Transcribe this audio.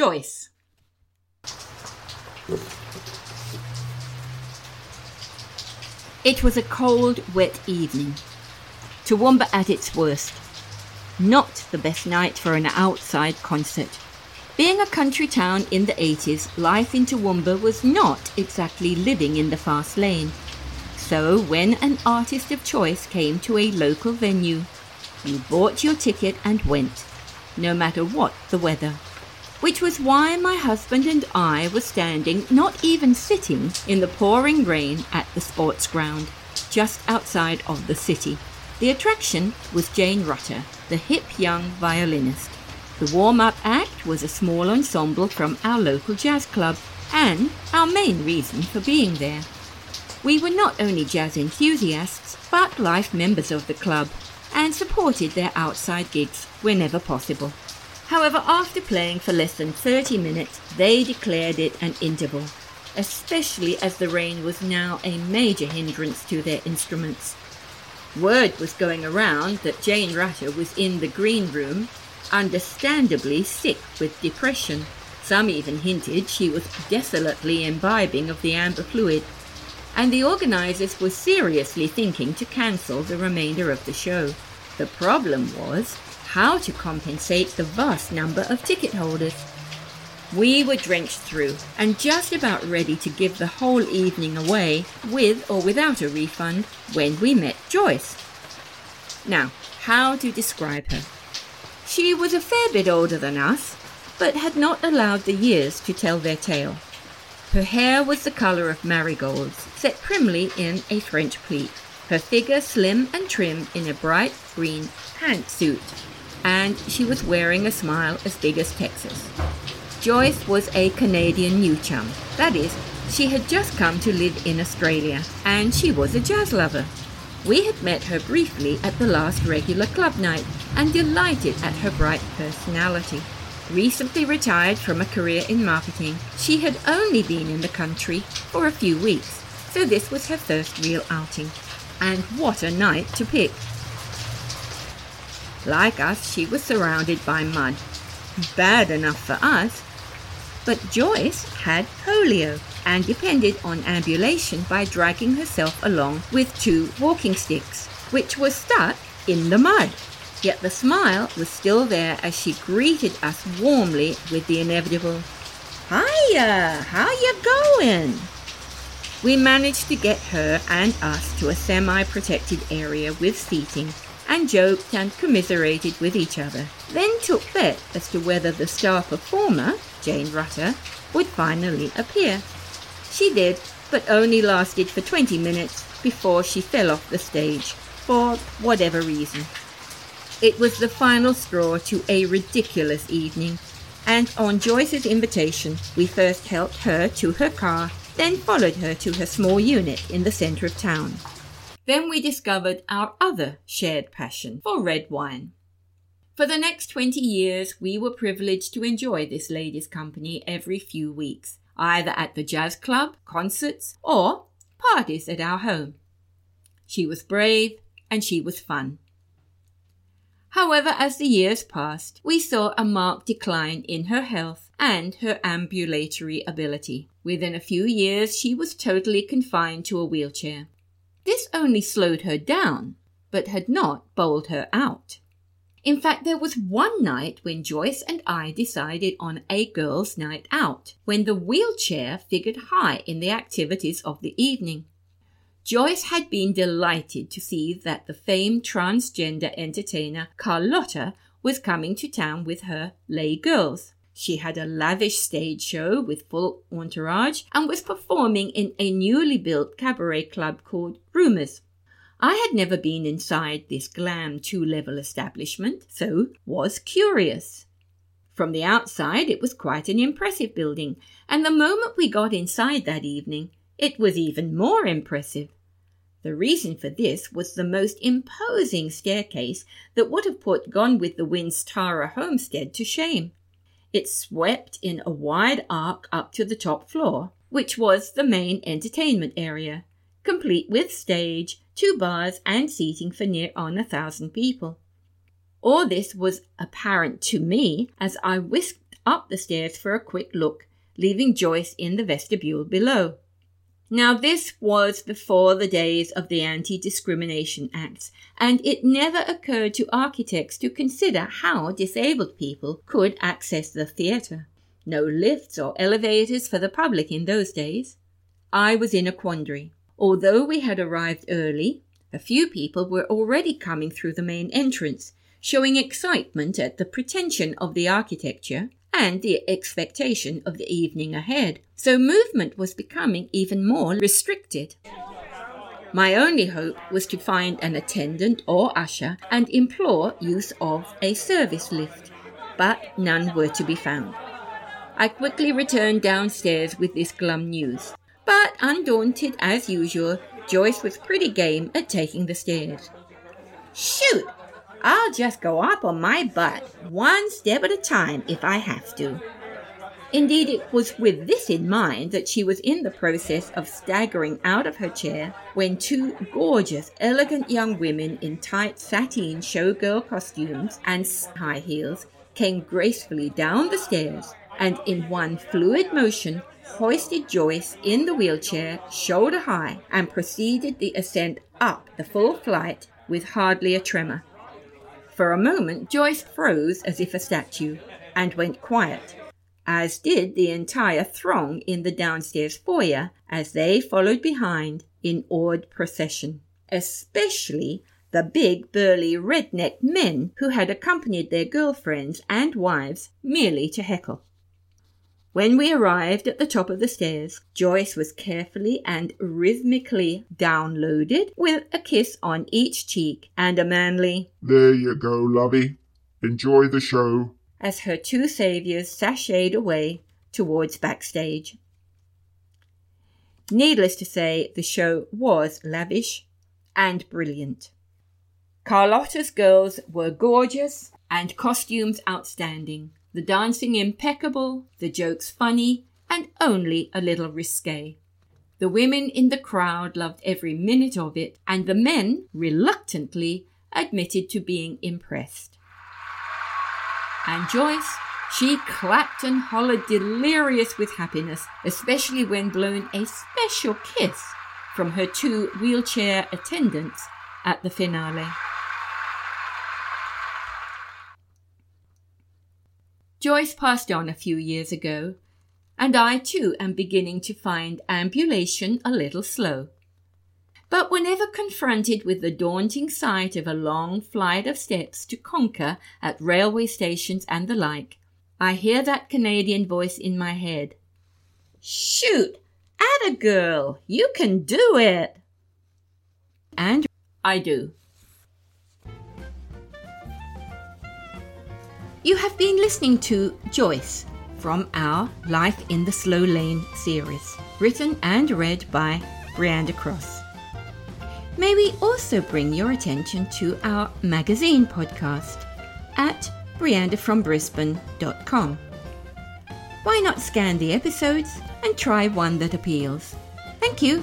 Joyce. It was a cold, wet evening. Toowoomba at its worst. Not the best night for an outside concert. Being a country town in the 80s, life in Toowoomba was not exactly living in the fast lane. So when an artist of choice came to a local venue, you bought your ticket and went, no matter what the weather. Which was why my husband and I were standing, not even sitting, in the pouring rain at the sports ground, just outside of the city. The attraction was Jane Rutter, the hip young violinist. The warm up act was a small ensemble from our local jazz club, and our main reason for being there. We were not only jazz enthusiasts, but life members of the club, and supported their outside gigs whenever possible. However, after playing for less than 30 minutes, they declared it an interval, especially as the rain was now a major hindrance to their instruments. Word was going around that Jane Rutter was in the green room, understandably sick with depression. Some even hinted she was desolately imbibing of the amber fluid, and the organisers were seriously thinking to cancel the remainder of the show. The problem was how to compensate the vast number of ticket holders. We were drenched through and just about ready to give the whole evening away, with or without a refund, when we met Joyce. Now, how to describe her? She was a fair bit older than us, but had not allowed the years to tell their tale. Her hair was the colour of marigolds, set primly in a French pleat. Her figure slim and trim in a bright green pantsuit and she was wearing a smile as big as Texas. Joyce was a Canadian new chum. That is, she had just come to live in Australia, and she was a jazz lover. We had met her briefly at the last regular club night and delighted at her bright personality. Recently retired from a career in marketing, she had only been in the country for a few weeks, so this was her first real outing. And what a night to pick! Like us, she was surrounded by mud. Bad enough for us. But Joyce had polio and depended on ambulation by dragging herself along with two walking sticks, which were stuck in the mud. Yet the smile was still there as she greeted us warmly with the inevitable, Hiya, how you going? We managed to get her and us to a semi-protected area with seating and joked and commiserated with each other, then took bet as to whether the star performer, Jane Rutter, would finally appear. She did, but only lasted for 20 minutes before she fell off the stage, for whatever reason. It was the final straw to a ridiculous evening, and on Joyce's invitation, we first helped her to her car, then followed her to her small unit in the centre of town. Then we discovered our other shared passion for red wine. For the next 20 years, we were privileged to enjoy this lady's company every few weeks, either at the jazz club, concerts, or parties at our home. She was brave and she was fun. However, as the years passed, we saw a marked decline in her health and her ambulatory ability. Within a few years, she was totally confined to a wheelchair. This only slowed her down, but had not bowled her out. In fact, there was one night when Joyce and I decided on a girls' night out, when the wheelchair figured high in the activities of the evening. Joyce had been delighted to see that the famed transgender entertainer Carlotta was coming to town with her Les Girls. She had a lavish stage show with full entourage and was performing in a newly built cabaret club called Rumours. I had never been inside this glam two level establishment, so was curious. From the outside, it was quite an impressive building, and the moment we got inside that evening, it was even more impressive. The reason for this was the most imposing staircase that would have put Gone with the Wind's Tara Homestead to shame. It swept in a wide arc up to the top floor, which was the main entertainment area, complete with stage, two bars, and seating for near on a thousand people. All this was apparent to me as I whisked up the stairs for a quick look, leaving Joyce in the vestibule below. Now, this was before the days of the Anti Discrimination Acts, and it never occurred to architects to consider how disabled people could access the theatre. No lifts or elevators for the public in those days. I was in a quandary. Although we had arrived early, a few people were already coming through the main entrance, showing excitement at the pretension of the architecture and the expectation of the evening ahead. So movement was becoming even more restricted. My only hope was to find an attendant or usher and implore use of a service lift, but none were to be found. I quickly returned downstairs with this glum news, but undaunted as usual, Joyce was pretty game at taking the stairs. Shoot! I'll just go up on my butt, one step at a time if I have to. Indeed, it was with this in mind that she was in the process of staggering out of her chair when two gorgeous, elegant young women in tight sateen showgirl costumes and high heels came gracefully down the stairs and, in one fluid motion, hoisted Joyce in the wheelchair shoulder high and proceeded the ascent up the full flight with hardly a tremor. For a moment, Joyce froze as if a statue and went quiet as did the entire throng in the downstairs foyer as they followed behind in awed procession, especially the big burly redneck men who had accompanied their girlfriends and wives merely to heckle. When we arrived at the top of the stairs, Joyce was carefully and rhythmically downloaded with a kiss on each cheek and a manly, There you go, lovey. Enjoy the show as her two saviors sashayed away towards backstage. Needless to say, the show was lavish and brilliant. Carlotta's girls were gorgeous and costumes outstanding, the dancing impeccable, the jokes funny, and only a little risque. The women in the crowd loved every minute of it, and the men reluctantly admitted to being impressed. And Joyce, she clapped and hollered delirious with happiness, especially when blown a special kiss from her two wheelchair attendants at the finale. Joyce passed on a few years ago, and I too am beginning to find ambulation a little slow. But whenever confronted with the daunting sight of a long flight of steps to conquer at railway stations and the like, I hear that Canadian voice in my head. Shoot! Atta girl! You can do it! And I do. You have been listening to Joyce from our Life in the Slow Lane series, written and read by Brianda Cross. May we also bring your attention to our magazine podcast at briandafrombrisbane.com. Why not scan the episodes and try one that appeals? Thank you.